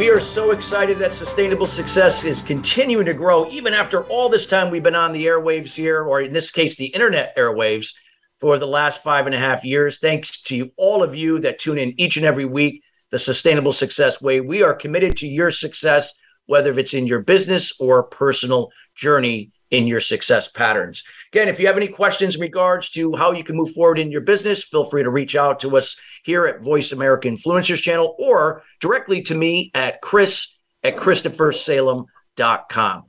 We are so excited that sustainable success is continuing to grow, even after all this time we've been on the airwaves here, or in this case, the internet airwaves, for the last five and a half years. Thanks to all of you that tune in each and every week, the Sustainable Success Way. We are committed to your success, whether it's in your business or personal journey in your success patterns. Again, if you have any questions in regards to how you can move forward in your business, feel free to reach out to us here at Voice America Influencers channel or directly to me at chris at christophersalem.com.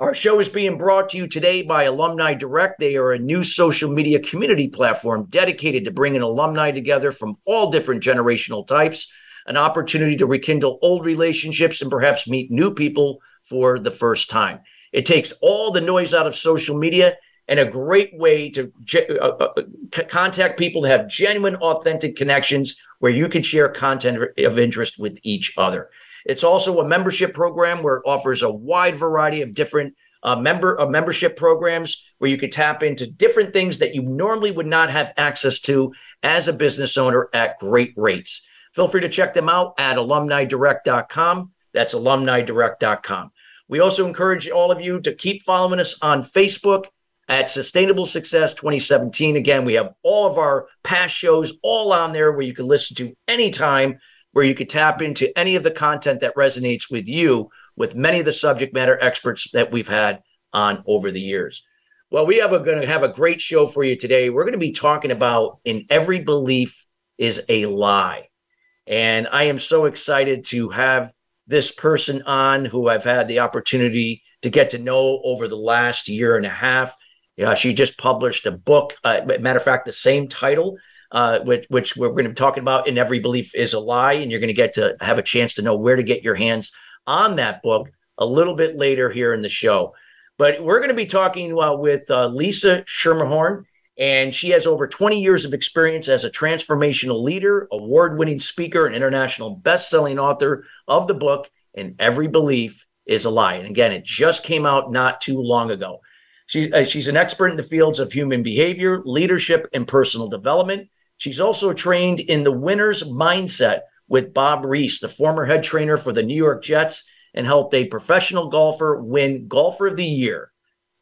Our show is being brought to you today by Alumni Direct. They are a new social media community platform dedicated to bringing alumni together from all different generational types, an opportunity to rekindle old relationships and perhaps meet new people for the first time. It takes all the noise out of social media and a great way to uh, uh, contact people to have genuine, authentic connections where you can share content of interest with each other. It's also a membership program where it offers a wide variety of different uh, member uh, membership programs where you could tap into different things that you normally would not have access to as a business owner at great rates. Feel free to check them out at alumnidirect.com. That's alumnidirect.com. We also encourage all of you to keep following us on Facebook at Sustainable Success 2017. Again, we have all of our past shows all on there where you can listen to anytime, where you can tap into any of the content that resonates with you with many of the subject matter experts that we've had on over the years. Well, we are going to have a great show for you today. We're going to be talking about in every belief is a lie. And I am so excited to have this person on who I've had the opportunity to get to know over the last year and a half. Yeah, she just published a book. Uh, matter of fact, the same title, uh, which, which we're going to be talking about in Every Belief is a Lie. And you're going to get to have a chance to know where to get your hands on that book a little bit later here in the show. But we're going to be talking uh, with uh, Lisa Schermerhorn, and she has over 20 years of experience as a transformational leader, award winning speaker, and international best selling author of the book, And Every Belief is a Lie. And again, it just came out not too long ago. She, uh, she's an expert in the fields of human behavior, leadership, and personal development. She's also trained in the winner's mindset with Bob Reese, the former head trainer for the New York Jets, and helped a professional golfer win Golfer of the Year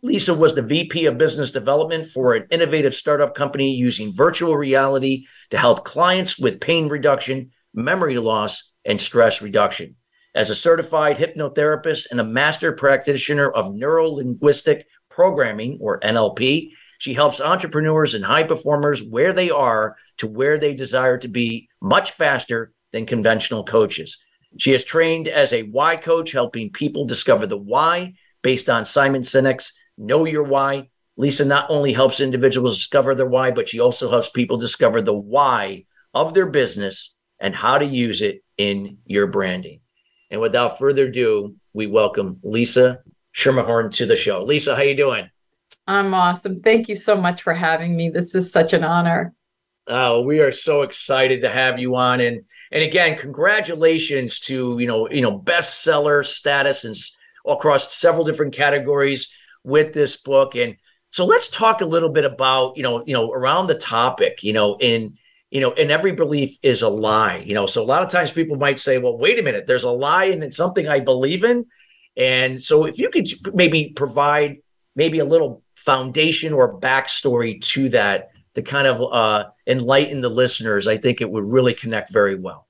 Lisa was the VP of Business Development for an innovative startup company using virtual reality to help clients with pain reduction, memory loss, and stress reduction. As a certified hypnotherapist and a master practitioner of neuro linguistic programming, or NLP, she helps entrepreneurs and high performers where they are to where they desire to be much faster than conventional coaches. She is trained as a why coach, helping people discover the why based on Simon Sinek's know your why. Lisa not only helps individuals discover their why, but she also helps people discover the why of their business and how to use it in your branding. And without further ado, we welcome Lisa Schermerhorn to the show. Lisa, how you doing? I'm awesome. Thank you so much for having me. This is such an honor. Oh, we are so excited to have you on, and and again, congratulations to you know you know bestseller status and across several different categories with this book. And so let's talk a little bit about, you know, you know, around the topic, you know, in you know, and every belief is a lie, you know. So a lot of times people might say, well, wait a minute, there's a lie and it's something I believe in. And so if you could maybe provide maybe a little foundation or backstory to that to kind of uh, enlighten the listeners, I think it would really connect very well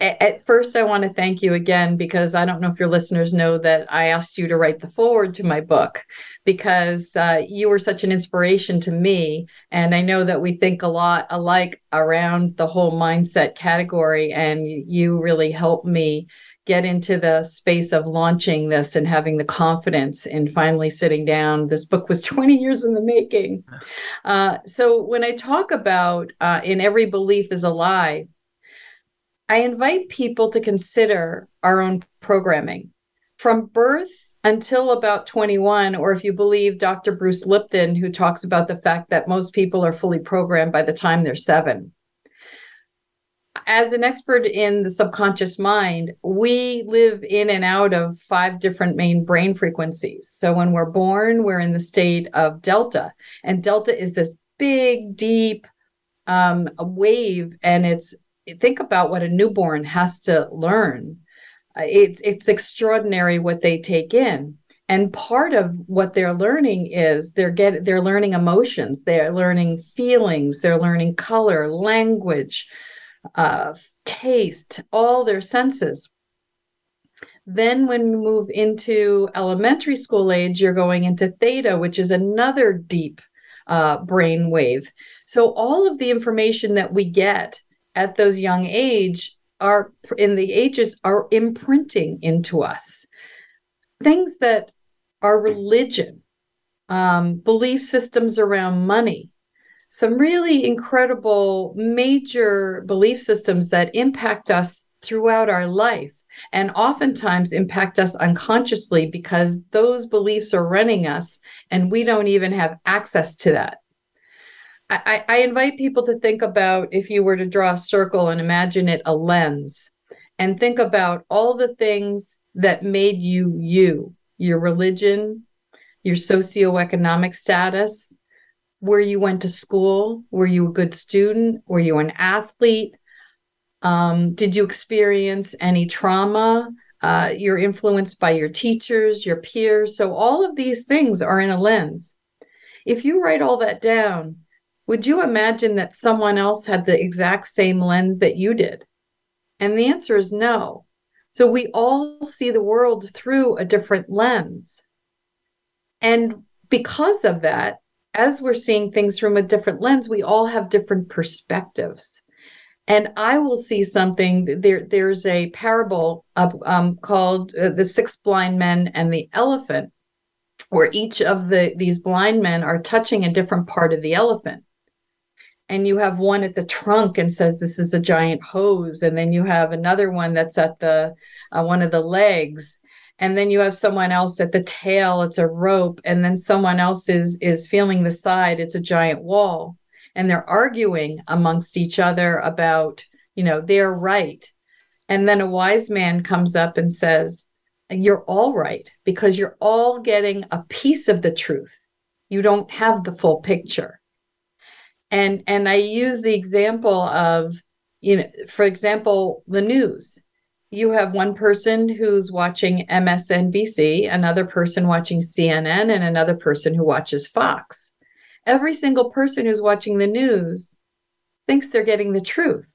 at first, I want to thank you again because I don't know if your listeners know that I asked you to write the foreword to my book because uh, you were such an inspiration to me. And I know that we think a lot alike around the whole mindset category, and you really helped me get into the space of launching this and having the confidence in finally sitting down. This book was 20 years in the making. Uh, so when I talk about uh, in every belief is a lie, I invite people to consider our own programming. From birth until about 21, or if you believe Dr. Bruce Lipton, who talks about the fact that most people are fully programmed by the time they're seven. As an expert in the subconscious mind, we live in and out of five different main brain frequencies. So when we're born, we're in the state of delta, and delta is this big, deep um, wave, and it's think about what a newborn has to learn it's it's extraordinary what they take in and part of what they're learning is they're get they're learning emotions they're learning feelings they're learning color language uh, taste all their senses. Then when you move into elementary school age you're going into theta which is another deep uh, brain wave. So all of the information that we get at those young age are in the ages are imprinting into us. Things that are religion um, belief systems around money some really incredible major belief systems that impact us throughout our life and oftentimes impact us unconsciously because those beliefs are running us and we don't even have access to that. I, I invite people to think about if you were to draw a circle and imagine it a lens and think about all the things that made you you, your religion, your socioeconomic status, where you went to school, were you a good student, were you an athlete, um, did you experience any trauma? Uh, you're influenced by your teachers, your peers. So, all of these things are in a lens. If you write all that down, would you imagine that someone else had the exact same lens that you did? And the answer is no. So we all see the world through a different lens. And because of that, as we're seeing things from a different lens, we all have different perspectives. And I will see something. There, there's a parable of, um, called uh, "The Six Blind Men and the Elephant," where each of the these blind men are touching a different part of the elephant and you have one at the trunk and says this is a giant hose and then you have another one that's at the uh, one of the legs and then you have someone else at the tail it's a rope and then someone else is is feeling the side it's a giant wall. And they're arguing amongst each other about you know they're right. And then a wise man comes up and says you're all right because you're all getting a piece of the truth. You don't have the full picture. And and i use the example of you know for example the news you have one person who's watching msnbc another person watching cnn and another person who watches fox. Every single person who's watching the news thinks they're getting the truth.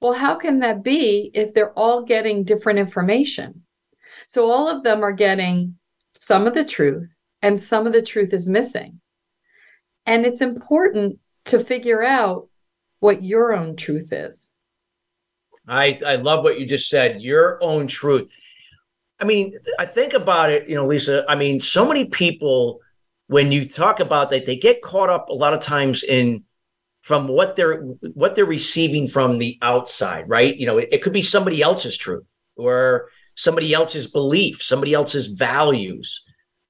Well how can that be if they're all getting different information? So all of them are getting some of the truth and some of the truth is missing. And it's important to figure out what your own truth is. I, I love what you just said, your own truth. I mean, I think about it, you know, Lisa. I mean, so many people, when you talk about that, they get caught up a lot of times in from what they're what they're receiving from the outside, right? You know, it, it could be somebody else's truth or somebody else's belief, somebody else's values.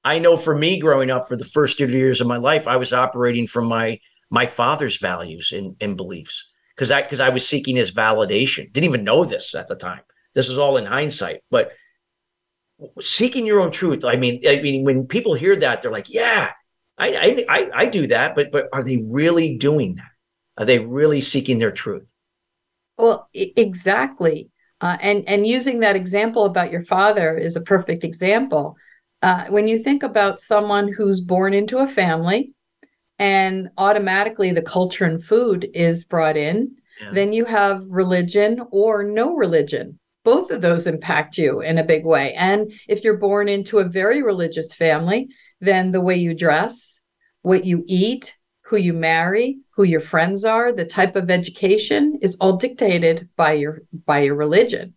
I know for me growing up for the first 30 years of my life, I was operating from my my father's values and, and beliefs because I because I was seeking his validation. Didn't even know this at the time. This is all in hindsight, but seeking your own truth. I mean, I mean, when people hear that, they're like, "Yeah, I I I do that," but but are they really doing that? Are they really seeking their truth? Well, exactly. Uh, and and using that example about your father is a perfect example. Uh, when you think about someone who's born into a family and automatically the culture and food is brought in. Yeah. Then you have religion or no religion. Both of those impact you in a big way. And if you're born into a very religious family, then the way you dress, what you eat, who you marry, who your friends are, the type of education is all dictated by your by your religion.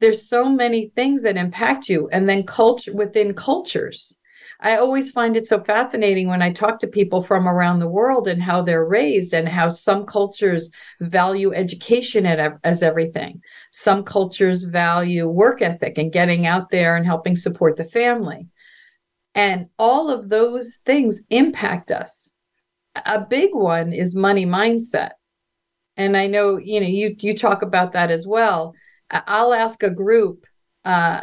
There's so many things that impact you and then culture within cultures I always find it so fascinating when I talk to people from around the world and how they're raised and how some cultures value education as everything. Some cultures value work ethic and getting out there and helping support the family. And all of those things impact us. A big one is money mindset. And I know, you know, you you talk about that as well. I'll ask a group uh,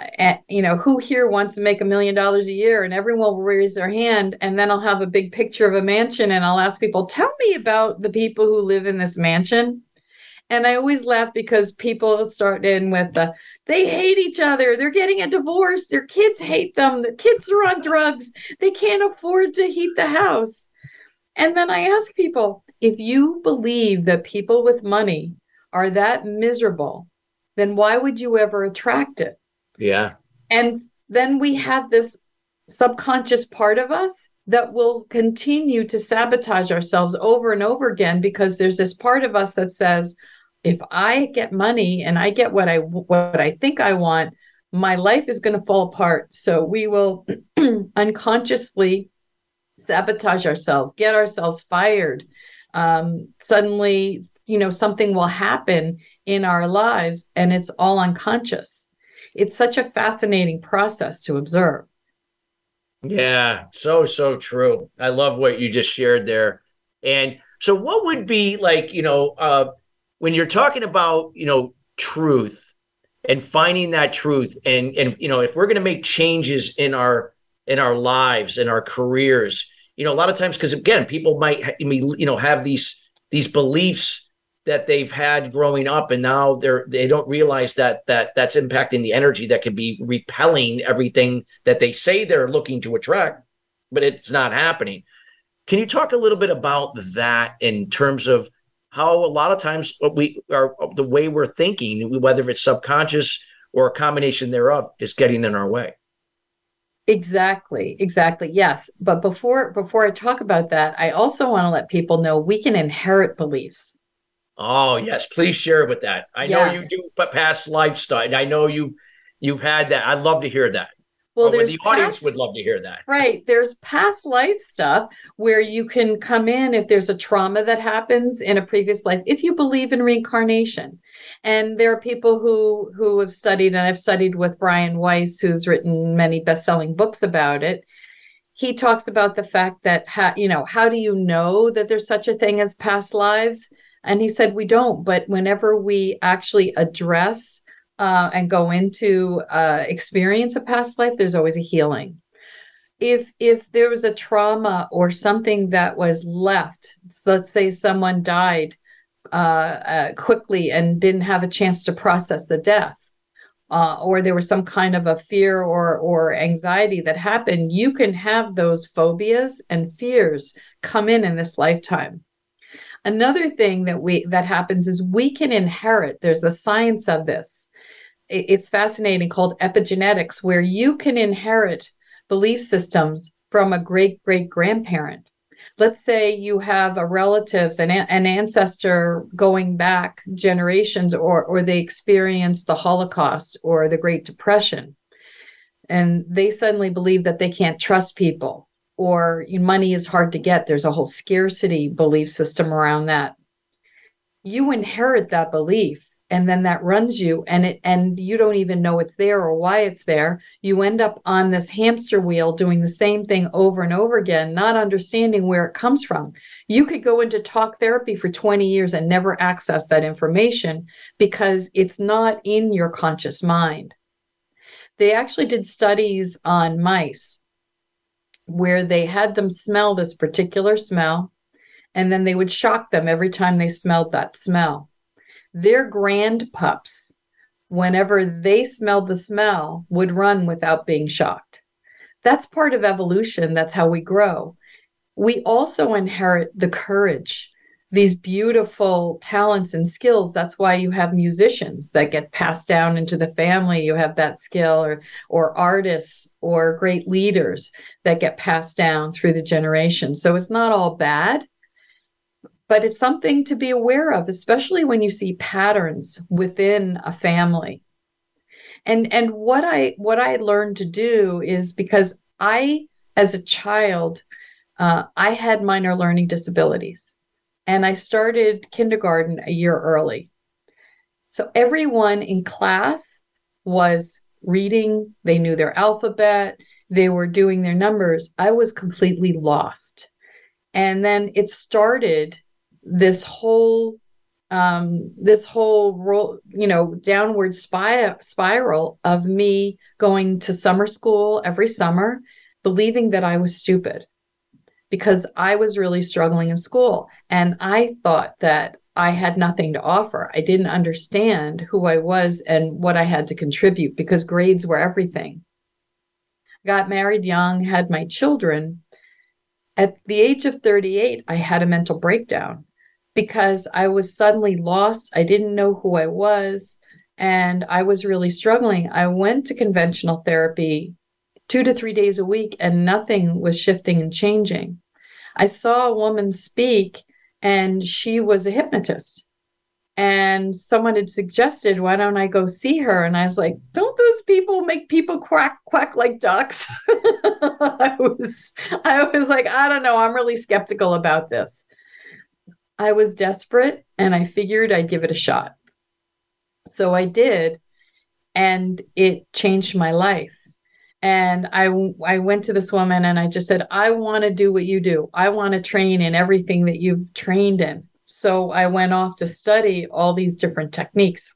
you know, who here wants to make a million dollars a year? And everyone will raise their hand. And then I'll have a big picture of a mansion and I'll ask people, tell me about the people who live in this mansion. And I always laugh because people start in with the, they hate each other. They're getting a divorce. Their kids hate them. Their kids are on drugs. They can't afford to heat the house. And then I ask people, if you believe that people with money are that miserable, then why would you ever attract it? Yeah. And then we have this subconscious part of us that will continue to sabotage ourselves over and over again because there's this part of us that says if i get money and i get what i what i think i want my life is going to fall apart. So we will unconsciously sabotage ourselves get ourselves fired. Um, suddenly you know something will happen in our lives and it's all unconscious it's such a fascinating process to observe. Yeah, so so true. I love what you just shared there. And so what would be like, you know, uh when you're talking about, you know, truth and finding that truth and and you know, if we're going to make changes in our in our lives in our careers, you know, a lot of times cuz again, people might you know have these these beliefs that they've had growing up and now they're they don't realize that that that's impacting the energy that can be repelling everything that they say they're looking to attract but it's not happening. Can you talk a little bit about that in terms of how a lot of times we are the way we're thinking whether it's subconscious or a combination thereof is getting in our way? Exactly exactly yes. But before before i talk about that i also want to let people know we can inherit beliefs Oh yes, please share with that. I yeah. know you do, but past lifestyle. I know you you've had that. I'd love to hear that. Well, the audience past, would love to hear that. Right. There's past life stuff where you can come in if there's a trauma that happens in a previous life, if you believe in reincarnation. And there are people who who have studied, and I've studied with Brian Weiss, who's written many best-selling books about it. He talks about the fact that, how, you know, how do you know that there's such a thing as past lives? And he said, We don't. But whenever we actually address uh, and go into uh, experience a past life, there's always a healing. If if there was a trauma or something that was left, so let's say someone died uh, uh quickly and didn't have a chance to process the death, uh, or there was some kind of a fear or or anxiety that happened, you can have those phobias and fears come in in this lifetime. Another thing that we that happens is we can inherit. There's a science of this. It's fascinating called epigenetics, where you can inherit belief systems from a great great grandparent. Let's say you have a relatives, an, an ancestor going back generations, or or they experienced the Holocaust or the Great Depression, and they suddenly believe that they can't trust people or money is hard to get. There's a whole scarcity belief system around that. You inherit that belief and then that runs you and it and you don't even know it's there or why it's there you end up on this hamster wheel doing the same thing over and over again not understanding where it comes from you could go into talk therapy for 20 years and never access that information because it's not in your conscious mind they actually did studies on mice where they had them smell this particular smell and then they would shock them every time they smelled that smell. Their grand pups, whenever they smelled the smell, would run without being shocked. That's part of evolution. That's how we grow. We also inherit the courage these beautiful talents and skills that's why you have musicians that get passed down into the family. You have that skill or or artists or great leaders that get passed down through the generations so it's not all bad but it's something to be aware of especially when you see patterns within a family. And and what i what i learned to do is because i as a child, uh, I had minor learning disabilities, and I started kindergarten a year early. So everyone in class was reading, they knew their alphabet, they were doing their numbers. I was completely lost. And then it started this whole um, this whole roll, you know, downward spy- spiral of me going to summer school every summer, believing that I was stupid because I was really struggling in school. And I thought that I had nothing to offer. I didn't understand who I was and what I had to contribute because grades were everything. Got married young, had my children. At the age of 38, I had a mental breakdown because I was suddenly lost. I didn't know who I was and I was really struggling. I went to conventional therapy two to three days a week and nothing was shifting and changing. I saw a woman speak and she was a hypnotist. And someone had suggested, why don't I go see her? And I was like, don't those people make people quack quack like ducks? I was I was like, I don't know, I'm really skeptical about this. I was desperate and I figured I'd give it a shot. So I did, and it changed my life and I I went to this woman and I just said I want to do what you do. I want to train in everything that you've trained in. So I went off to study all these different techniques.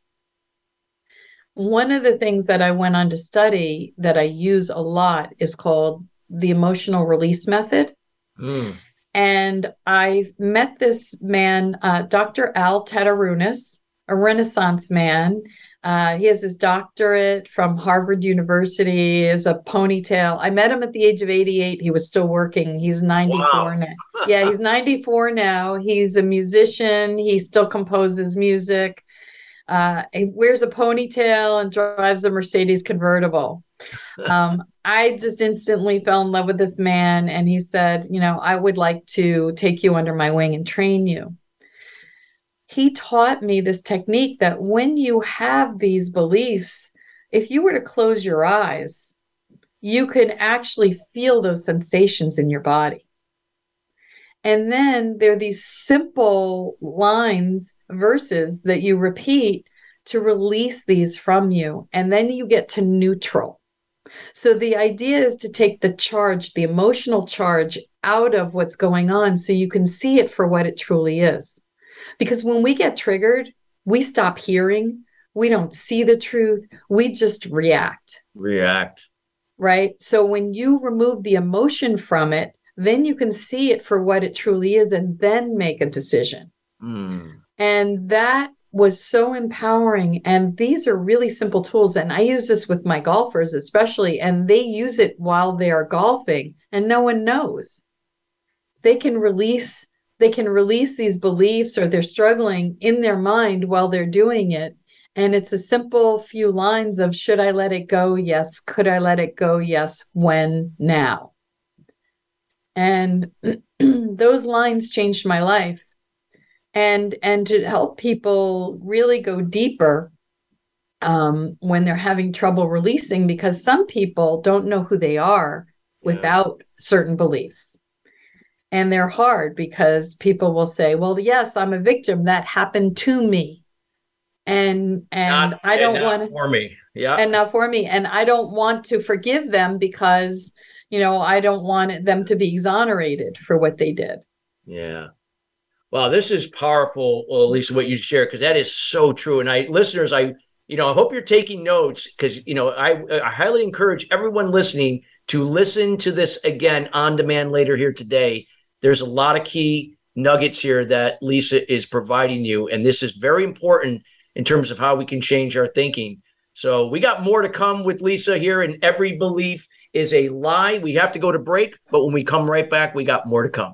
One of the things that I went on to study that I use a lot is called the emotional release method. Mm. And I met this man, uh, Dr. Al Tatarunas, a Renaissance man uh, he has his doctorate from Harvard University, is a ponytail. I met him at the age of 88. He was still working. He's 94 wow. now. Yeah, he's 94 now. He's a musician. He still composes music. Uh, he wears a ponytail and drives a Mercedes convertible. Um, I just instantly fell in love with this man. And he said, You know, I would like to take you under my wing and train you he taught me this technique that when you have these beliefs, if you were to close your eyes, you can actually feel those sensations in your body. And then there are these simple lines, verses that you repeat to release these from you. And then you get to neutral. So the idea is to take the charge, the emotional charge out of what's going on so you can see it for what it truly is. Because when we get triggered, we stop hearing, we don't see the truth, we just react. React. Right. So when you remove the emotion from it, then you can see it for what it truly is and then make a decision. Mm. And that was so empowering. And these are really simple tools. And I use this with my golfers, especially, and they use it while they are golfing, and no one knows. They can release they can release these beliefs or they're struggling in their mind while they're doing it. And it's a simple few lines of should I let it go? Yes. Could I let it go? Yes. When? Now. And those lines changed my life. And and to help people really go deeper um, when they're having trouble releasing, because some people don't know who they are without certain beliefs and they're hard because people will say well yes i'm a victim. That happened to me. And and not, i don't want for me. Yeah. And not for me. And i don't want to forgive them because you know i don't want them to be exonerated for what they did. Yeah. Wow this is powerful well, lisa what you share because that is so true. And i listeners i you know i hope you're taking notes because you know I, I highly encourage everyone listening to listen to this again on demand later here today there's a lot of key nuggets here that Lisa is providing you. And this is very important in terms of how we can change our thinking. So we got more to come with Lisa here, and every belief is a lie. We have to go to break, but when we come right back, we got more to come.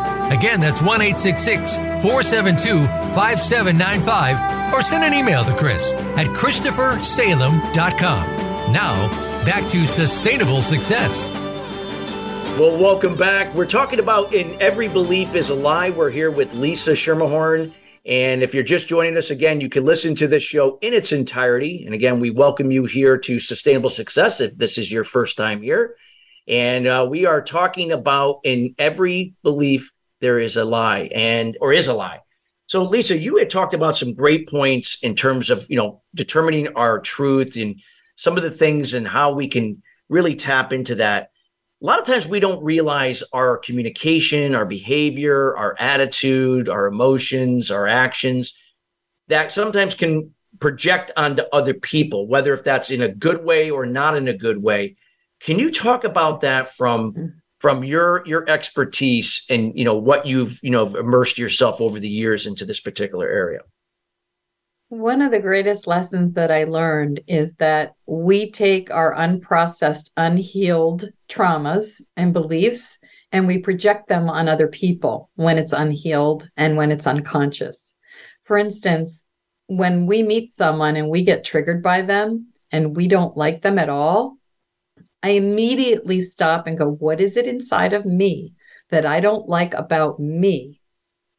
Again, that's 1 866 472 5795. Or send an email to Chris at ChristopherSalem.com. Now, back to sustainable success. Well, welcome back. We're talking about In Every Belief is a Lie. We're here with Lisa Schermerhorn. And if you're just joining us again, you can listen to this show in its entirety. And again, we welcome you here to Sustainable Success if this is your first time here. And uh, we are talking about in every belief there is a lie and or is a lie. So Lisa, you had talked about some great points in terms of, you know, determining our truth and some of the things and how we can really tap into that. A lot of times we don't realize our communication, our behavior, our attitude, our emotions, our actions that sometimes can project onto other people, whether if that's in a good way or not in a good way. Can you talk about that from mm-hmm. From your your expertise and you know what you've you know immersed yourself over the years into this particular area? One of the greatest lessons that I learned is that we take our unprocessed, unhealed traumas and beliefs and we project them on other people when it's unhealed and when it's unconscious. For instance, when we meet someone and we get triggered by them and we don't like them at all, I immediately stop and go, What is it inside of me that I don't like about me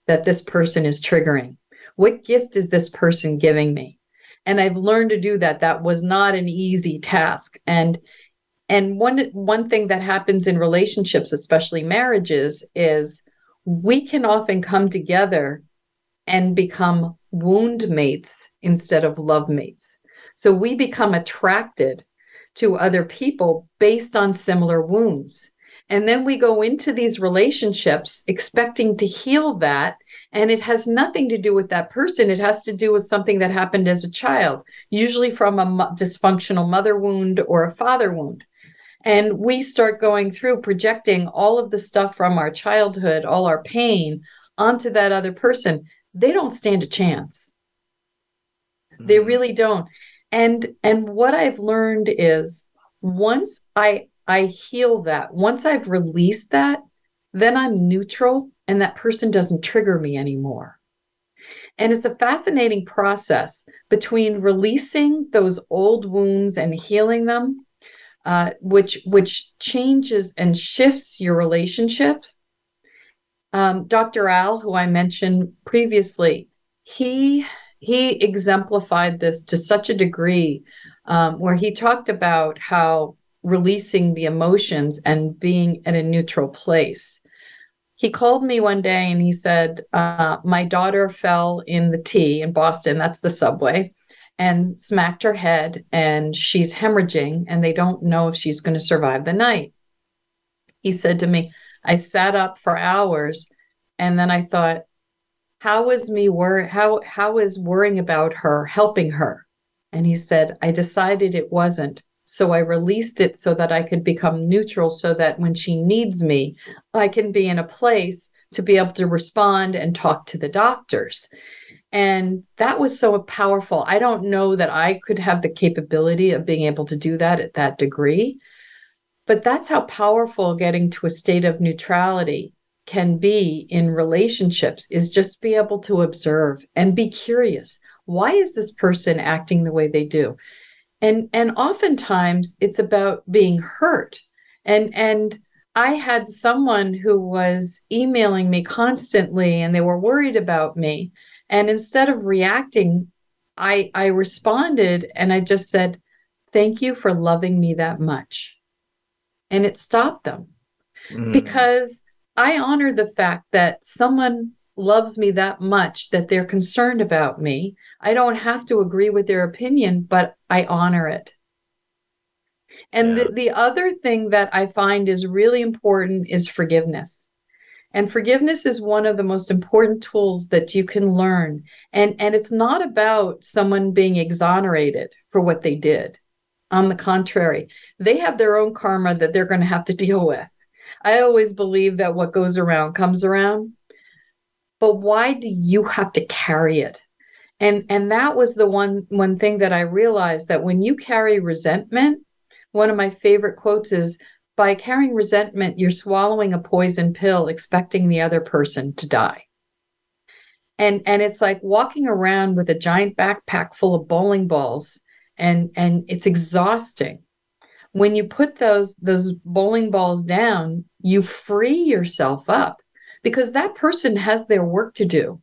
that this person is triggering? What gift is this person giving me? And I've learned to do that. That was not an easy task. And and one one thing that happens in relationships, especially marriages, is we can often come together and become wound mates instead of love mates. So we become attracted to other people based on similar wounds. And then we go into these relationships expecting to heal that and it has nothing to do with that person. It has to do with something that happened as a child, usually from a dysfunctional mother wound or a father wound. And we start going through projecting all of the stuff from our childhood, all our pain onto that other person. They don't stand a chance. Mm-hmm. They really don't. And and what I've learned is once I I heal that, once I've released that, then I'm neutral and that person doesn't trigger me anymore. And it's a fascinating process between releasing those old wounds and healing them, uh, which which changes and shifts your relationship. Um, Dr. Al, who I mentioned previously, he he exemplified this to such a degree um, where he talked about how releasing the emotions and being in a neutral place he called me one day and he said, uh, My daughter fell in the T in Boston, that's the subway, and smacked her head, and she's hemorrhaging, and they don't know if she's going to survive the night. He said to me, I sat up for hours, and then I thought, how is me wor- how how is worrying about her helping her? And he said, I decided it wasn't. So I released it so that I could become neutral so that when she needs me, I can be in a place to be able to respond and talk to the doctors. And that was so powerful. I don't know that I could have the capability of being able to do that at that degree. But that's how powerful getting to a state of neutrality can be in relationships is just be able to observe and be curious why is this person acting the way they do? And and oftentimes it's about being hurt. And and I had someone who was emailing me constantly and they were worried about me. And instead of reacting, I I responded and I just said, "Thank you for loving me that much." And it stopped them. Mm. Because I honor the fact that someone loves me that much that they're concerned about me. I don't have to agree with their opinion, but I honor it. And yeah. the, the other thing that I find is really important is forgiveness. And forgiveness is one of the most important tools that you can learn. And, and it's not about someone being exonerated for what they did. On the contrary, they have their own karma that they're going to have to deal with. I always believe that what goes around comes around. But why do you have to carry it? And and that was the one one thing that I realized that when you carry resentment, one of my favorite quotes is by carrying resentment, you're swallowing a poison pill expecting the other person to die. And and it's like walking around with a giant backpack full of bowling balls and and it's exhausting. When you put those those bowling balls down, you free yourself up because that person has their work to do.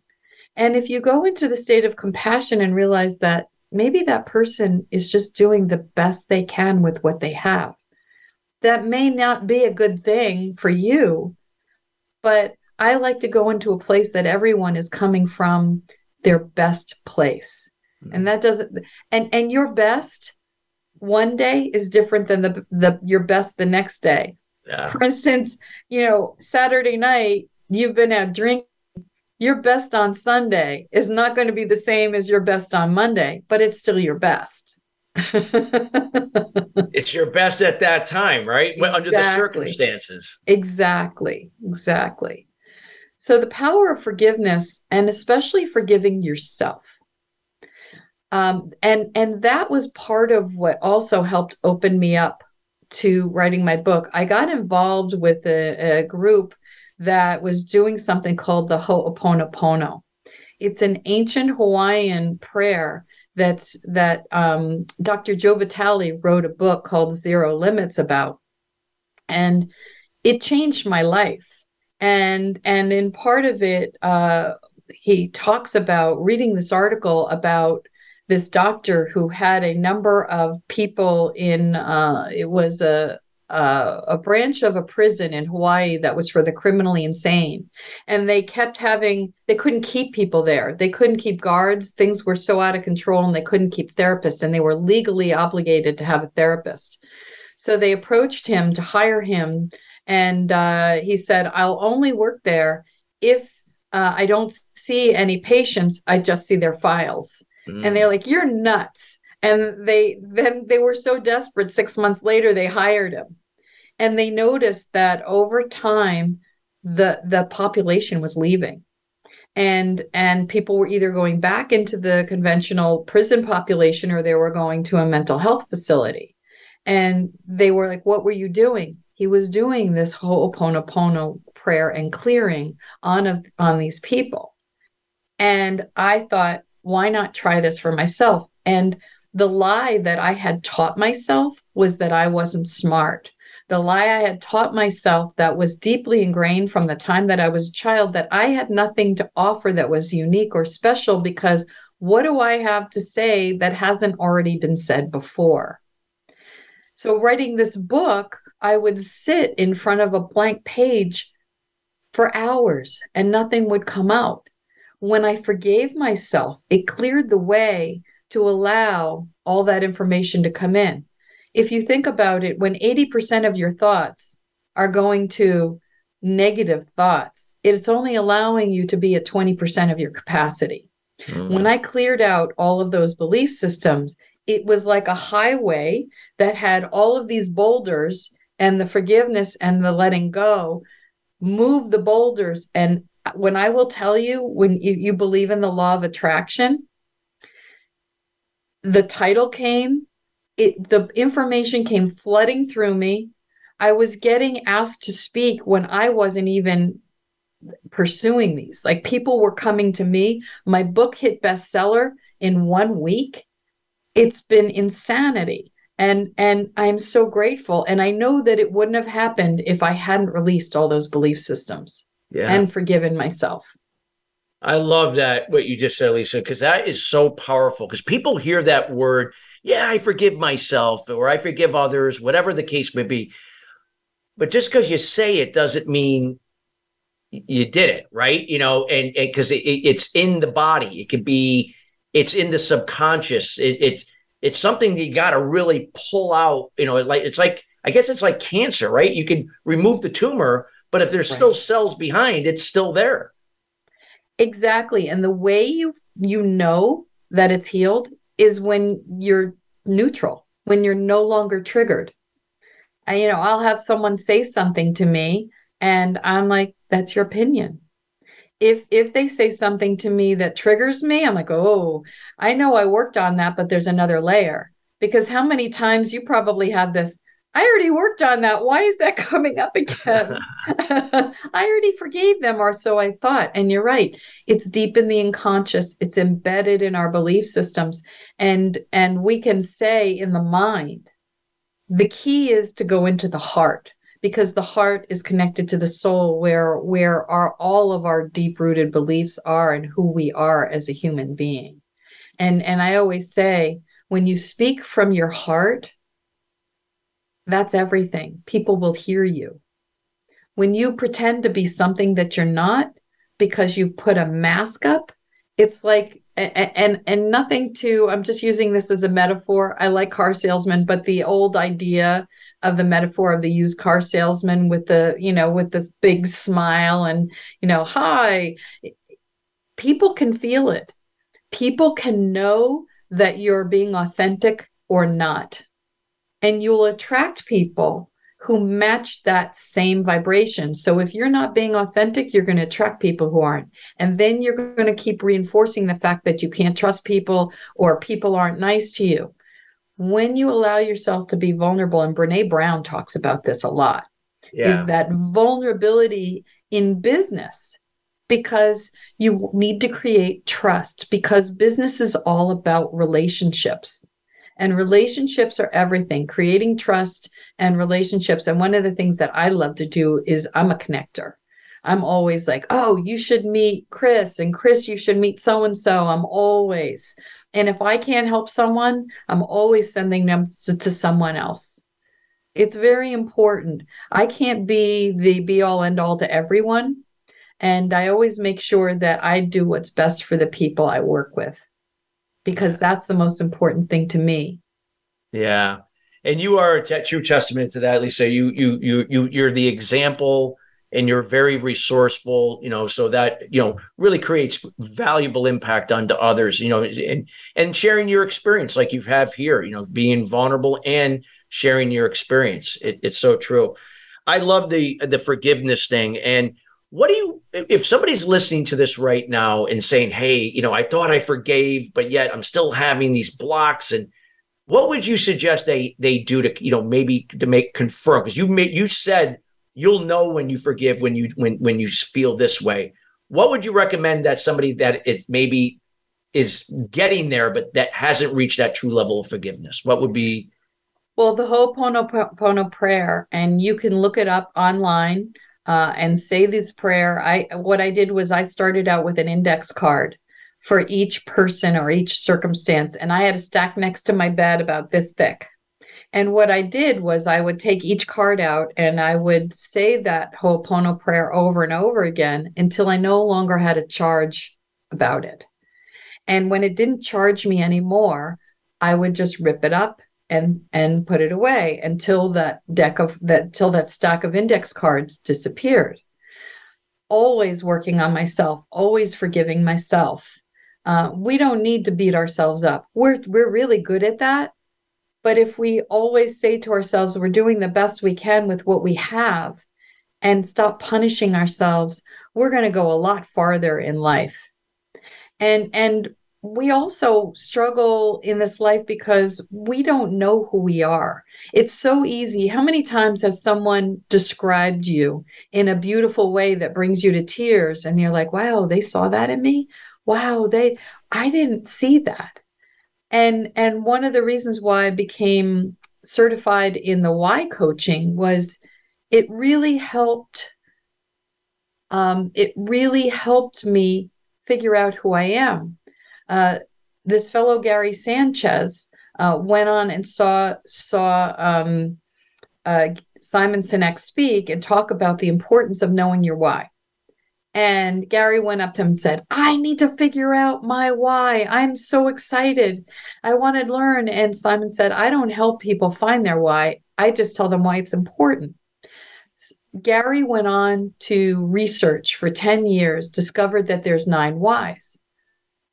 And if you go into the state of compassion and realize that maybe that person is just doing the best they can with what they have. That may not be a good thing for you, but I like to go into a place that everyone is coming from their best place. Mm-hmm. And that doesn't and and your best one day is different than the the your best the next day. Yeah. For instance, you know, Saturday night you've been out drinking your best on Sunday is not going to be the same as your best on Monday, but it's still your best. it's your best at that time, right? Exactly. Under the circumstances. Exactly. Exactly. So the power of forgiveness and especially forgiving yourself. Um, and and that was part of what also helped open me up to writing my book. I got involved with a, a group that was doing something called the Ho'oponopono. It's an ancient Hawaiian prayer that's that um, Dr. Joe Vitale wrote a book called Zero Limits about, and it changed my life. And and in part of it, uh, he talks about reading this article about this doctor who had a number of people in uh, it was a uh, a branch of a prison in Hawaii that was for the criminally insane. And they kept having, they couldn't keep people there. They couldn't keep guards. Things were so out of control and they couldn't keep therapists. And they were legally obligated to have a therapist. So they approached him to hire him. And uh, he said, I'll only work there if uh, I don't see any patients, I just see their files. Mm. And they're like, You're nuts. And they then they were so desperate six months later they hired him. And they noticed that over time the the population was leaving. And and people were either going back into the conventional prison population or they were going to a mental health facility. And they were like what were you doing? He was doing this ho'oponopono prayer and clearing on a, on these people. And i thought why not try this for myself and the lie that i had taught myself was that i wasn't smart the lie I had taught myself that was deeply ingrained from the time that I was a child that I had nothing to offer that was unique or special because what do I have to say that hasn't already been said before? So, writing this book, I would sit in front of a blank page for hours and nothing would come out. When I forgave myself, it cleared the way to allow all that information to come in if you think about it, when 80% of your thoughts are going to negative thoughts, it's only allowing you to be at 20% of your capacity. Mm. When I cleared out all of those belief systems, it was like a highway that had all of these boulders and the forgiveness and the letting go move the boulders and when i will tell you when you, you believe in the law of attraction the title came it the information came flooding through me. I was getting asked to speak when I wasn't even pursuing these. Like people were coming to me. My book hit bestseller in one week, it's been insanity. And and I'm so grateful. And I know that it wouldn't have happened if I hadn't released all those belief systems yeah. and forgiven myself. I love that what you just said, Lisa, because that is so powerful. Because people hear that word, yeah, I forgive myself or I forgive others, whatever the case may be. But just because you say it doesn't mean you did it, right? You know, and because it, it, it's in the body, it could be, it's in the subconscious. It, it's it's something that you got to really pull out. You know, like it's like I guess it's like cancer, right? You can remove the tumor, but if there's right. still cells behind, it's still there. Exactly. And the way you you know that it's healed is when you're neutral, when you're no longer triggered. And, you know, I'll have someone say something to me and I'm like, that's your opinion. If if they say something to me that triggers me, I'm like, oh, I know I worked on that, but there's another layer. Because how many times you probably have this, I already worked on that. Why is that coming up again? I already forgave them, or so I thought. And you're right. It's deep in the unconscious. It's embedded in our belief systems. And and we can say in the mind, the key is to go into the heart because the heart is connected to the soul where where our all of our deep rooted beliefs are and who we are as a human being. And and I always say when you speak from your heart, that's everything. People will hear you. When you pretend to be something that you're not because you put a mask up, it's like and, and and nothing to i'm just using this as a metaphor i like car salesmen but the old idea of the metaphor of the used car salesman with the you know with this big smile and you know hi people can feel it people can know that you're being authentic or not and you'll attract people who match that same vibration. So if you're not being authentic, you're going to attract people who aren't. And then you're going to keep reinforcing the fact that you can't trust people or people aren't nice to you. When you allow yourself to be vulnerable, and Brene Brown talks about this a lot, yeah. is that vulnerability in business because you need to create trust because business is all about relationships and relationships are everything, creating trust and relationships. And one of the things that I love to do is I'm a connector. I'm always like, oh, you should meet Chris, and Chris, you should meet so and so. I'm always. And if I can't help someone, I'm always sending them to, to someone else. It's very important. I can't be the be all end all to everyone. And I always make sure that I do what's best for the people I work with because that's the most important thing to me. Yeah. And you are a t- true testament to that, Lisa. You you you you you're the example and you're very resourceful, you know, so that, you know, really creates valuable impact onto others, you know, and and sharing your experience like you have here, you know, being vulnerable and sharing your experience. It, it's so true. I love the the forgiveness thing and what do you if somebody's listening to this right now and saying hey you know i thought i forgave but yet i'm still having these blocks and what would you suggest they they do to you know maybe to make confirm? Because you made you said you'll know when you forgive when you when when you feel this way. What would you recommend that somebody that it maybe is getting there but that hasn't reached that true level of forgiveness? What would be? Well the Ho'oponopono prayer and you can look it up online uh, and say this prayer. I what I did was I started out with an index card for each person or each circumstance, and I had a stack next to my bed about this thick. And what I did was I would take each card out and I would say that Ho'opono prayer over and over again until I no longer had a charge about it. And when it didn't charge me anymore, I would just rip it up and and put it away until that deck of that till that stack of index cards disappeared. Always working on myself always forgiving myself. Uh, we don't need to beat ourselves up. We're we're really good at that. But if we always say to ourselves we're doing the best we can with what we have and stop punishing ourselves we're going to go a lot farther in life. And and we also struggle in this life because we don't know who we are. It's so easy. How many times has someone described you in a beautiful way that brings you to tears and you're like, "Wow, they saw that in me? Wow, they I didn't see that. And and one of the reasons why I became certified in the why coaching was it really helped um, it really helped me figure out who I am. Uh, this fellow Gary Sanchez uh, went on and saw saw um, uh, Simon Sinek speak and talk about the importance of knowing your why. And Gary went up to him and said, I need to figure out my why. I'm so excited. I want to learn. And Simon said, I don't help people find their why. I just tell them why it's important. Gary went on to research for 10 years, discovered that there's nine whys.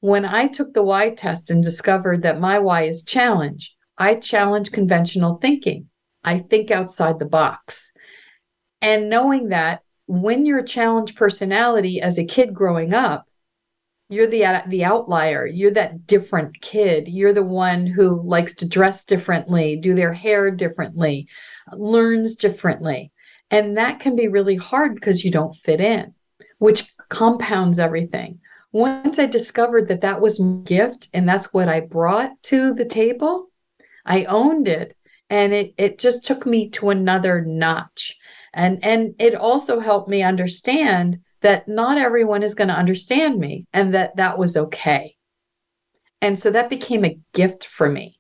When I took the why test and discovered that my why is challenge, I challenge conventional thinking. I think outside the box. And knowing that when you're a challenge personality as a kid growing up, you're the uh, the outlier. You're that different kid. You're the one who likes to dress differently, do their hair differently, learns differently. And that can be really hard because you don't fit in, which compounds everything. Once I discovered that that was my gift and that's what I brought to the table, I owned it. And it it just took me to another notch. And and it also helped me understand that not everyone is going to understand me and that that was okay. And so that became a gift for me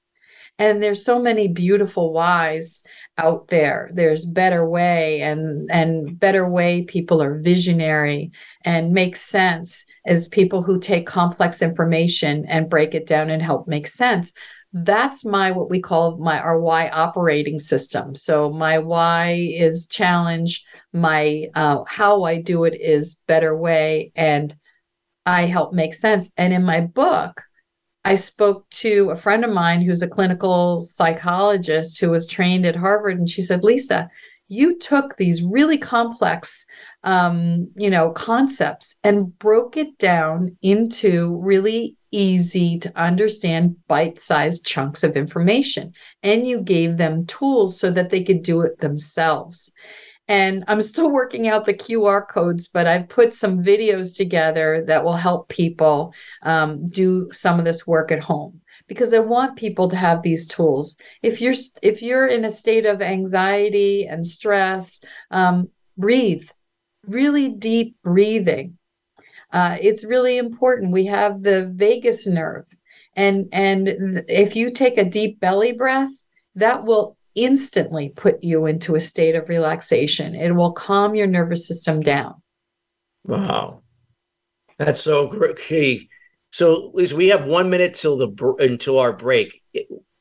and there's so many beautiful whys out there. There's better way and and better way people are visionary and make sense as people who take complex information and break it down and help make sense. That's my what we call my our why operating system. So my why is challenge my uh, how i do it is better way and i help make sense. And in my book i spoke to a friend of mine who's a clinical psychologist who was trained at harvard and she said lisa you took these really complex um, you know concepts and broke it down into really easy to understand bite sized chunks of information. And you gave them tools so that they could do it themselves. And I'm still working out the QR codes, but I've put some videos together that will help people um, do some of this work at home because I want people to have these tools. If you're if you're in a state of anxiety and stress, um, breathe, really deep breathing uh, it's really important. We have the vagus nerve, and and if you take a deep belly breath, that will instantly put you into a state of relaxation. It will calm your nervous system down. Wow, that's so great. So, Lisa, we have one minute till the until our break.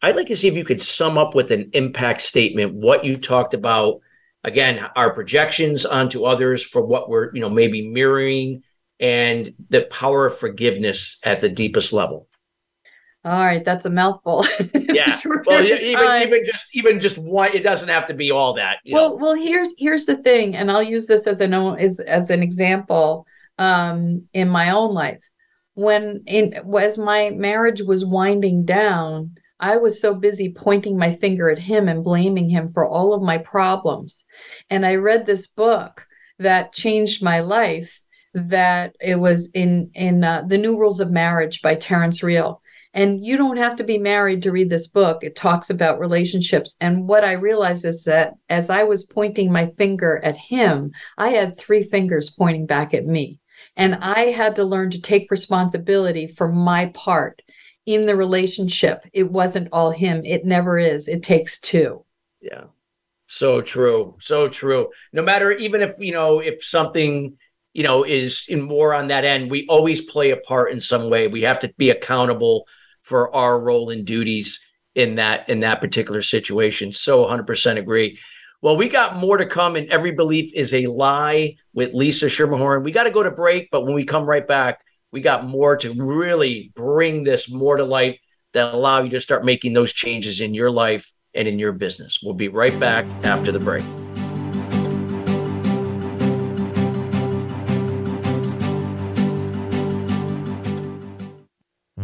I'd like to see if you could sum up with an impact statement what you talked about. Again, our projections onto others for what we're, you know, maybe mirroring and the power of forgiveness at the deepest level. All right, that's a mouthful. yeah. well, even even just even just one. It doesn't have to be all that. well, know. well, here's here's the thing, and I'll use this as an as as an example um, in my own life. When in as my marriage was winding down, I was so busy pointing my finger at him and blaming him for all of my problems. And I read this book that changed my life that it was in in uh, the New Rules of Marriage by Terrence Real. And you don't have to be married to read this book. It talks about relationships. And what I realized is that as I was pointing my finger at him, I had three fingers pointing back at me. And I had to learn to take responsibility for my part in the relationship. It wasn't all him. It never is. It takes two. Yeah. So true. So true. No matter even if, you know, if something you know, is in more on that end. We always play a part in some way. We have to be accountable for our role and duties in that in that particular situation. So 100% agree. Well, we got more to come, and every belief is a lie with Lisa Schermerhorn. We got to go to break, but when we come right back, we got more to really bring this more to light that allow you to start making those changes in your life and in your business. We'll be right back after the break.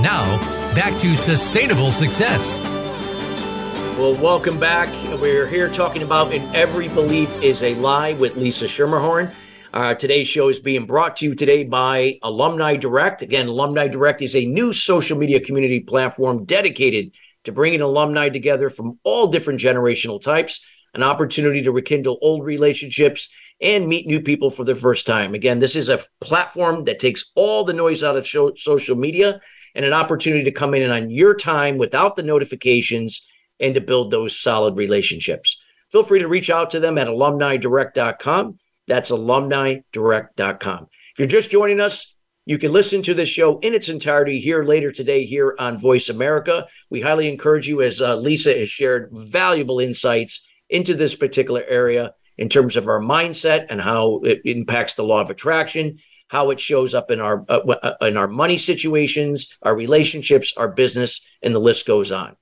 Now, back to Sustainable Success. Well, welcome back. We're here talking about In Every Belief is a Lie with Lisa Schermerhorn. Uh, today's show is being brought to you today by Alumni Direct. Again, Alumni Direct is a new social media community platform dedicated to bringing alumni together from all different generational types, an opportunity to rekindle old relationships and meet new people for the first time. Again, this is a platform that takes all the noise out of show, social media and an opportunity to come in on your time without the notifications and to build those solid relationships. Feel free to reach out to them at alumnidirect.com. That's alumnidirect.com. If you're just joining us, you can listen to this show in its entirety here later today here on Voice America. We highly encourage you, as uh, Lisa has shared valuable insights into this particular area in terms of our mindset and how it impacts the law of attraction, how it shows up in our uh, uh in our money situations, our relationships, our business, and the list goes on.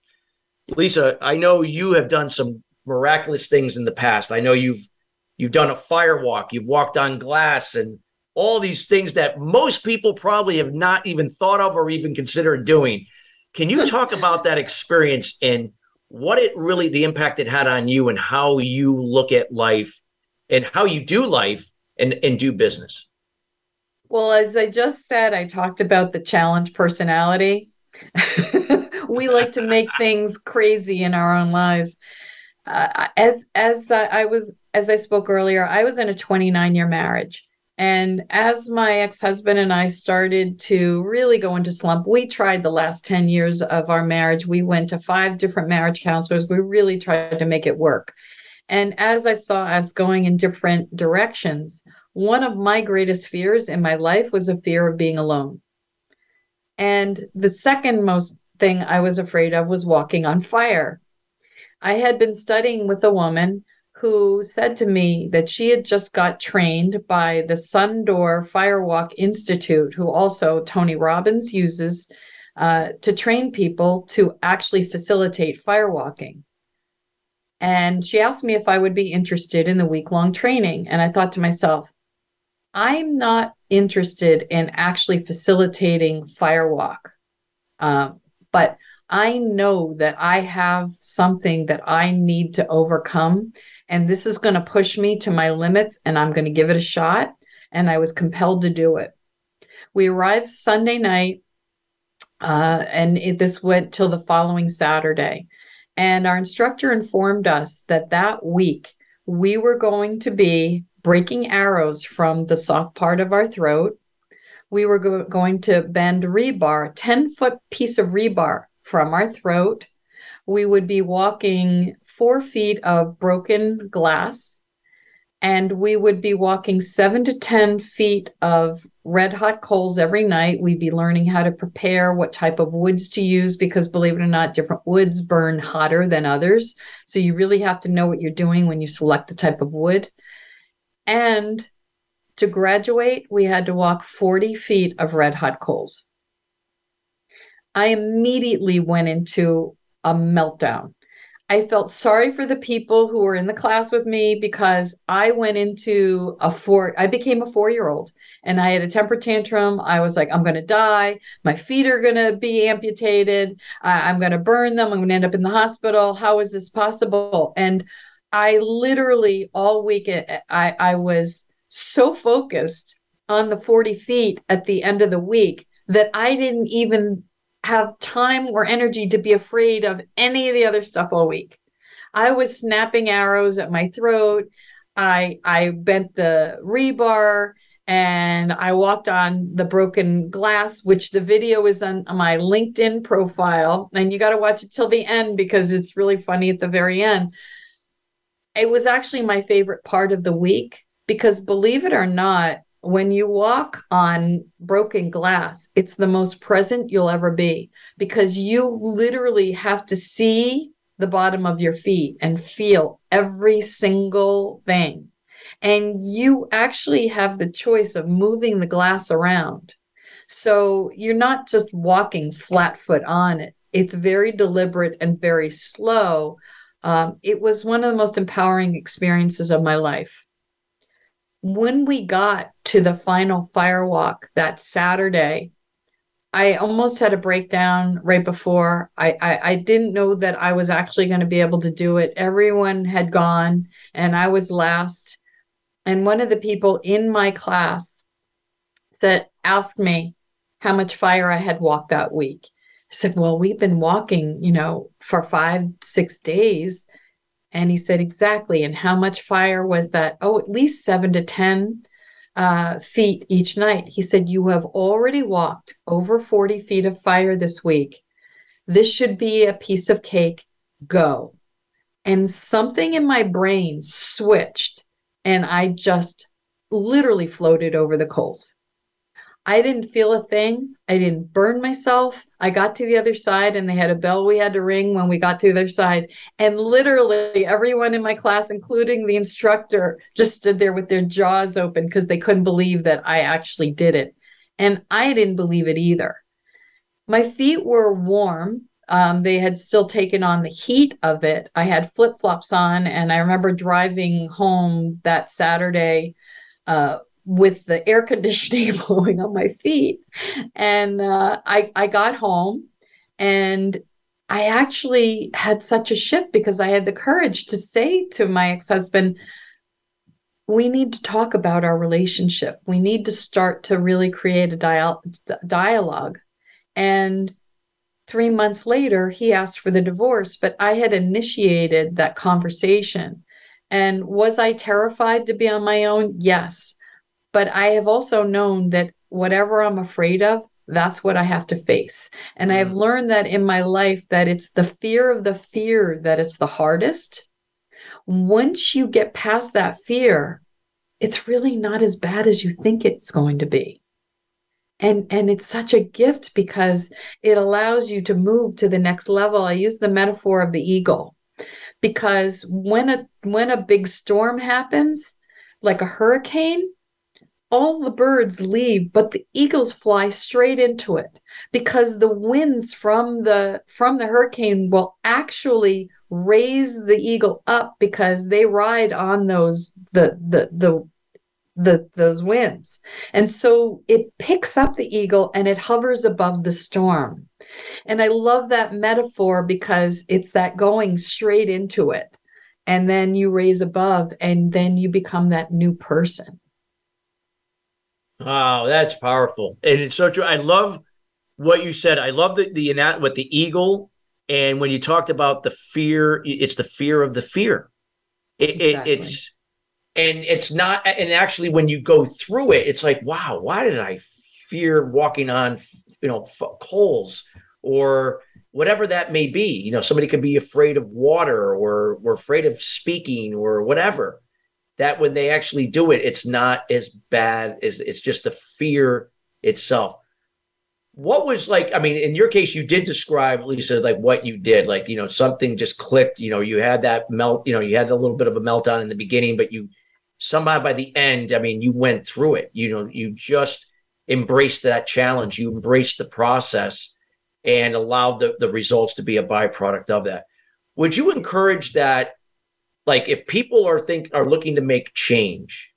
Lisa, I know you have done some miraculous things in the past. I know you've You've done a fire walk, you've walked on glass, and all these things that most people probably have not even thought of or even considered doing. Can you talk about that experience and what it really, the impact it had on you and how you look at life and how you do life and, and do business? Well, as I just said, I talked about the challenge personality. we like to make things crazy in our own lives. Uh, as as I was as I spoke earlier, I was in a 29 year marriage. And as my ex husband and I started to really go into slump, we tried the last 10 years of our marriage. We went to five different marriage counselors. We really tried to make it work. And as I saw us going in different directions, one of my greatest fears in my life was a fear of being alone. And the second most thing I was afraid of was walking on fire. I had been studying with a woman who said to me that she had just got trained by the Sundoor Firewalk Institute, who also Tony Robbins uses uh, to train people to actually facilitate firewalking. And she asked me if I would be interested in the week long training. And I thought to myself, I'm not interested in actually facilitating firewalk. Um, but I know that I have something that I need to overcome and this is going to push me to my limits and I'm going to give it a shot. And I was compelled to do it. We arrived Sunday night, uh, and it, this went till the following Saturday. And our instructor informed us that that week we were going to be breaking arrows from the soft part of our throat. We were go- going to bend rebar, 10 foot piece of rebar from our throat. We would be walking four feet of broken glass, and we would be walking seven to 10 feet of red hot coals every night. We'd be learning how to prepare, what type of woods to use, because believe it or not, different woods burn hotter than others. So you really have to know what you're doing when you select the type of wood. And to graduate, we had to walk 40 feet of red hot coals. I immediately went into a meltdown. I felt sorry for the people who were in the class with me because I went into a four, I became a four year old and I had a temper tantrum. I was like, I'm going to die. My feet are going to be amputated. I'm going to burn them. I'm going to end up in the hospital. How is this possible? And I literally all week, I, I was so focused on the 40 feet at the end of the week that I didn't even have time or energy to be afraid of any of the other stuff all week. I was snapping arrows at my throat. I I bent the rebar and I walked on the broken glass, which the video is on my LinkedIn profile. And you got to watch it till the end because it's really funny at the very end. It was actually my favorite part of the week because believe it or not, when you walk on broken glass, it's the most present you'll ever be because you literally have to see the bottom of your feet and feel every single thing. And you actually have the choice of moving the glass around. So you're not just walking flat foot on it, it's very deliberate and very slow. Um, it was one of the most empowering experiences of my life when we got to the final firewalk that Saturday, I almost had a breakdown right before. I, I, I didn't know that I was actually going to be able to do it. Everyone had gone and I was last. And one of the people in my class said, asked me how much fire I had walked that week. I said, Well, we've been walking, you know, for five, six days. And he said, Exactly. And how much fire was that? Oh, at least seven to 10 uh, feet each night. He said, You have already walked over 40 feet of fire this week. This should be a piece of cake. Go. And something in my brain switched, and I just literally floated over the coals. I didn't feel a thing. I didn't burn myself. I got to the other side and they had a bell we had to ring when we got to the other side. And literally everyone in my class, including the instructor, just stood there with their jaws open because they couldn't believe that I actually did it. And I didn't believe it either. My feet were warm. Um, they had still taken on the heat of it. I had flip flops on, and I remember driving home that Saturday uh, with the air conditioning blowing on my feet. And uh, I, I got home and I actually had such a shift because I had the courage to say to my ex husband, we need to talk about our relationship. We need to start to really create a dial- dialogue. And three months later, he asked for the divorce, but I had initiated that conversation. And was I terrified to be on my own? Yes. But I have also known that whatever I'm afraid of, that's what I have to face. And mm. I have mm. learned that in my life that it's the fear of the fear that it's the hardest. Once you get past that fear, it's really not as bad as you think it's going to be. And and it's such a gift because it allows you to move to the next level. I use the metaphor of the eagle because when a when a big storm happens, like a hurricane, all the birds leave but the eagles fly straight into it because the winds from the from the hurricane will actually raise the eagle up because they ride on those the the the the those winds. And so it picks up the eagle and it hovers above the storm. And i love that metaphor because it's that going straight into it. And then you raise above and then you become that new person Oh, that's powerful, and it's so true. I love what you said. I love the the what the eagle, and when you talked about the fear, it's the fear of the fear. It, exactly. it, it's and it's not. And actually, when you go through it, it's like, wow, why did I fear walking on, you know, coals or whatever that may be? You know, somebody could be afraid of water or or afraid of speaking or whatever that when they actually do it, it's not as bad as it's just the fear itself. What was like, I mean, in your case, you did describe, Lisa, like what you did, like, you know, something just clicked, you know, you had that melt, you know, you had a little bit of a meltdown in the beginning, but you somehow by the end, I mean, you went through it. You know, you just embraced that challenge, you embraced the process and allowed the, the results to be a byproduct of that. Would you encourage that? Like if people are think are looking to make change,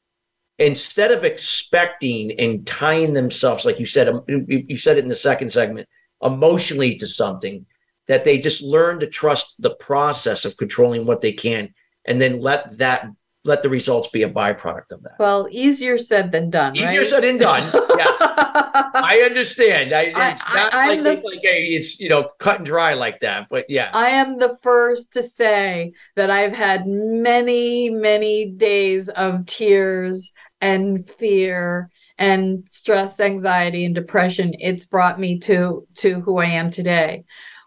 instead of expecting and tying themselves, like you said, um, you said it in the second segment, emotionally to something, that they just learn to trust the process of controlling what they can and then let that let the results be a byproduct of that. Well, easier said than done. Easier right? said than done. Yes, I understand. I, it's I, not I, like, the, like hey, it's you know cut and dry like that. But yeah, I am the first to say that I've had many, many days of tears and fear and stress, anxiety, and depression. It's brought me to to who I am today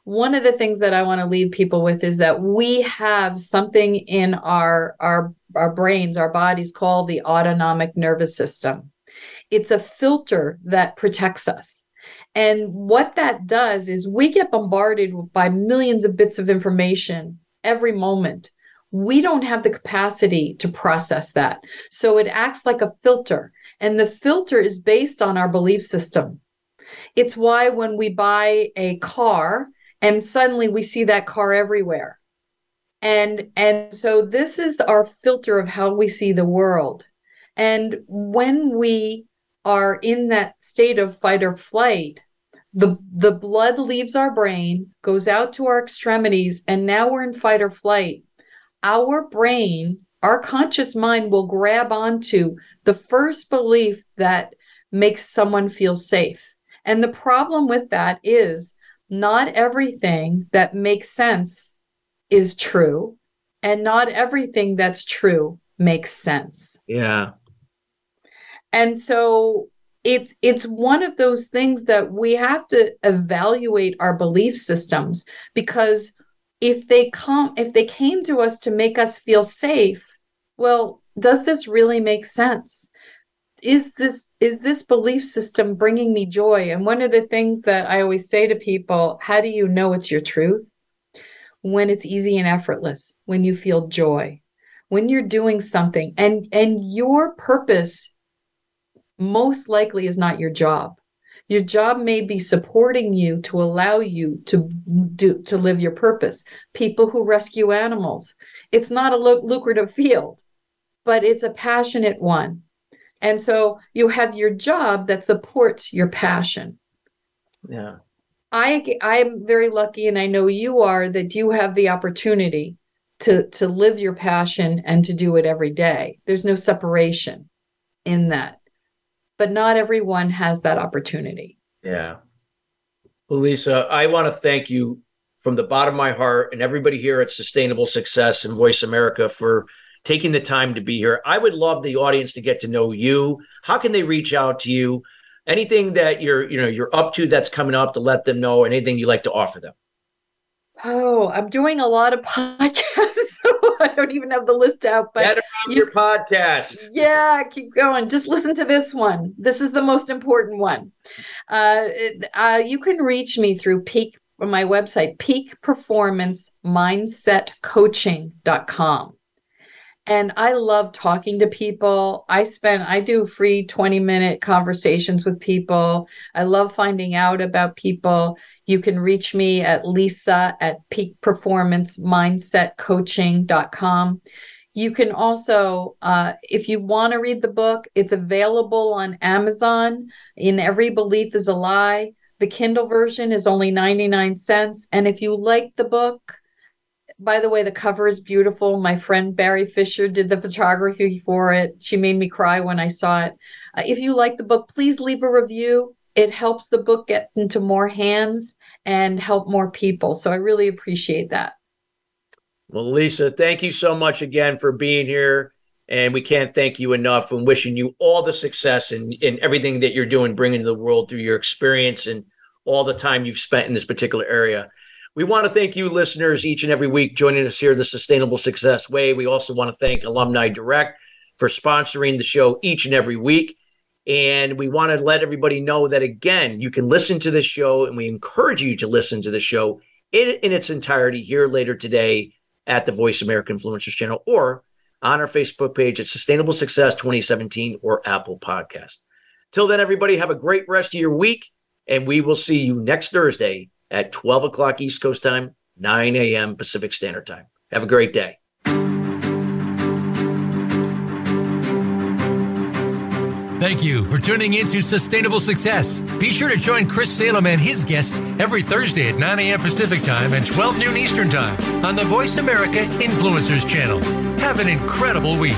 one of the things that I want to leave people with is that we have something in our our our brains, our bodies called the autonomic nervous system. It's a filter that protects us. And what that does is we get bombarded by millions of bits of information every moment. We don't have the capacity to process that. So it acts like a filter. And the filter is based on our belief system. It's why when we buy a car, and suddenly we see that car everywhere. And and so this is our filter of how we see the world. And when we are in that state of fight or flight the the blood leaves our brain goes out to our extremities and now we're in fight or flight. Our brain our conscious mind will grab onto the first belief that makes someone feel safe. And the problem with that is not everything that makes sense is true, and not everything that's true makes sense. Yeah. And so it's it's one of those things that we have to evaluate our belief systems because if they come if they came to us to make us feel safe, well, does this really make sense? Is this is this belief system bringing me joy? And one of the things that i always say to people how do you know it's your truth? When it's easy and effortless when you feel joy when you're doing something and and your purpose most likely is not your job. Your job may be supporting you to allow you to do to live your purpose. People who rescue animals. It's not a lucrative field but it's a passionate one and so you have your job that supports your passion. Yeah. I I'm very lucky and I know you are that you have the opportunity to to live your passion and to do it every day. There's no separation in that. But not everyone has that opportunity. Yeah. Well, Lisa, I want to thank you from the bottom of my heart and everybody here at Sustainable Success and Voice America for taking the time to be here. I would love the audience to get to know you. How can they reach out to you? Anything that you're, you know, you're up to that's coming up to let them know, anything you like to offer them. Oh, I'm doing a lot of podcasts, so I don't even have the list out. But Get you, your podcast. Yeah, keep going. Just listen to this one. This is the most important one. Uh, uh, you can reach me through Peak my website, peakperformancemindsetcoaching.com and I love talking to people. I spend I do free 20 minute conversations with people. I love finding out about people. You can reach me at Lisa at peakperformancemindsetcoaching.com. You can also, uh, if you want to read the book, it's available on Amazon. In Every Belief is a Lie. The Kindle version is only 99 cents. And if you like the book, by the way, the cover is beautiful. My friend Barry Fisher did the photography for it. She made me cry when I saw it. Uh, if you like the book, please leave a review. It helps the book get into more hands and help more people. So I really appreciate that. Well, Lisa, thank you so much again for being here. And we can't thank you enough and wishing you all the success in, in everything that you're doing, bringing to the world through your experience and all the time you've spent in this particular area. We want to thank you, listeners, each and every week joining us here, The Sustainable Success Way. We also want to thank Alumni Direct for sponsoring the show each and every week. And we want to let everybody know that, again, you can listen to this show, and we encourage you to listen to the show in, in its entirety here later today at the Voice America Influencers channel or on our Facebook page at Sustainable Success 2017 or Apple Podcast. Till then, everybody, have a great rest of your week, and we will see you next Thursday at 12 o'clock East Coast time, 9 a.m. Pacific Standard Time. Have a great day. Thank you for tuning in to Sustainable Success. Be sure to join Chris Salem and his guests every Thursday at 9 a.m. Pacific Time and 12 noon Eastern Time on the Voice America Influencers Channel. Have an incredible week.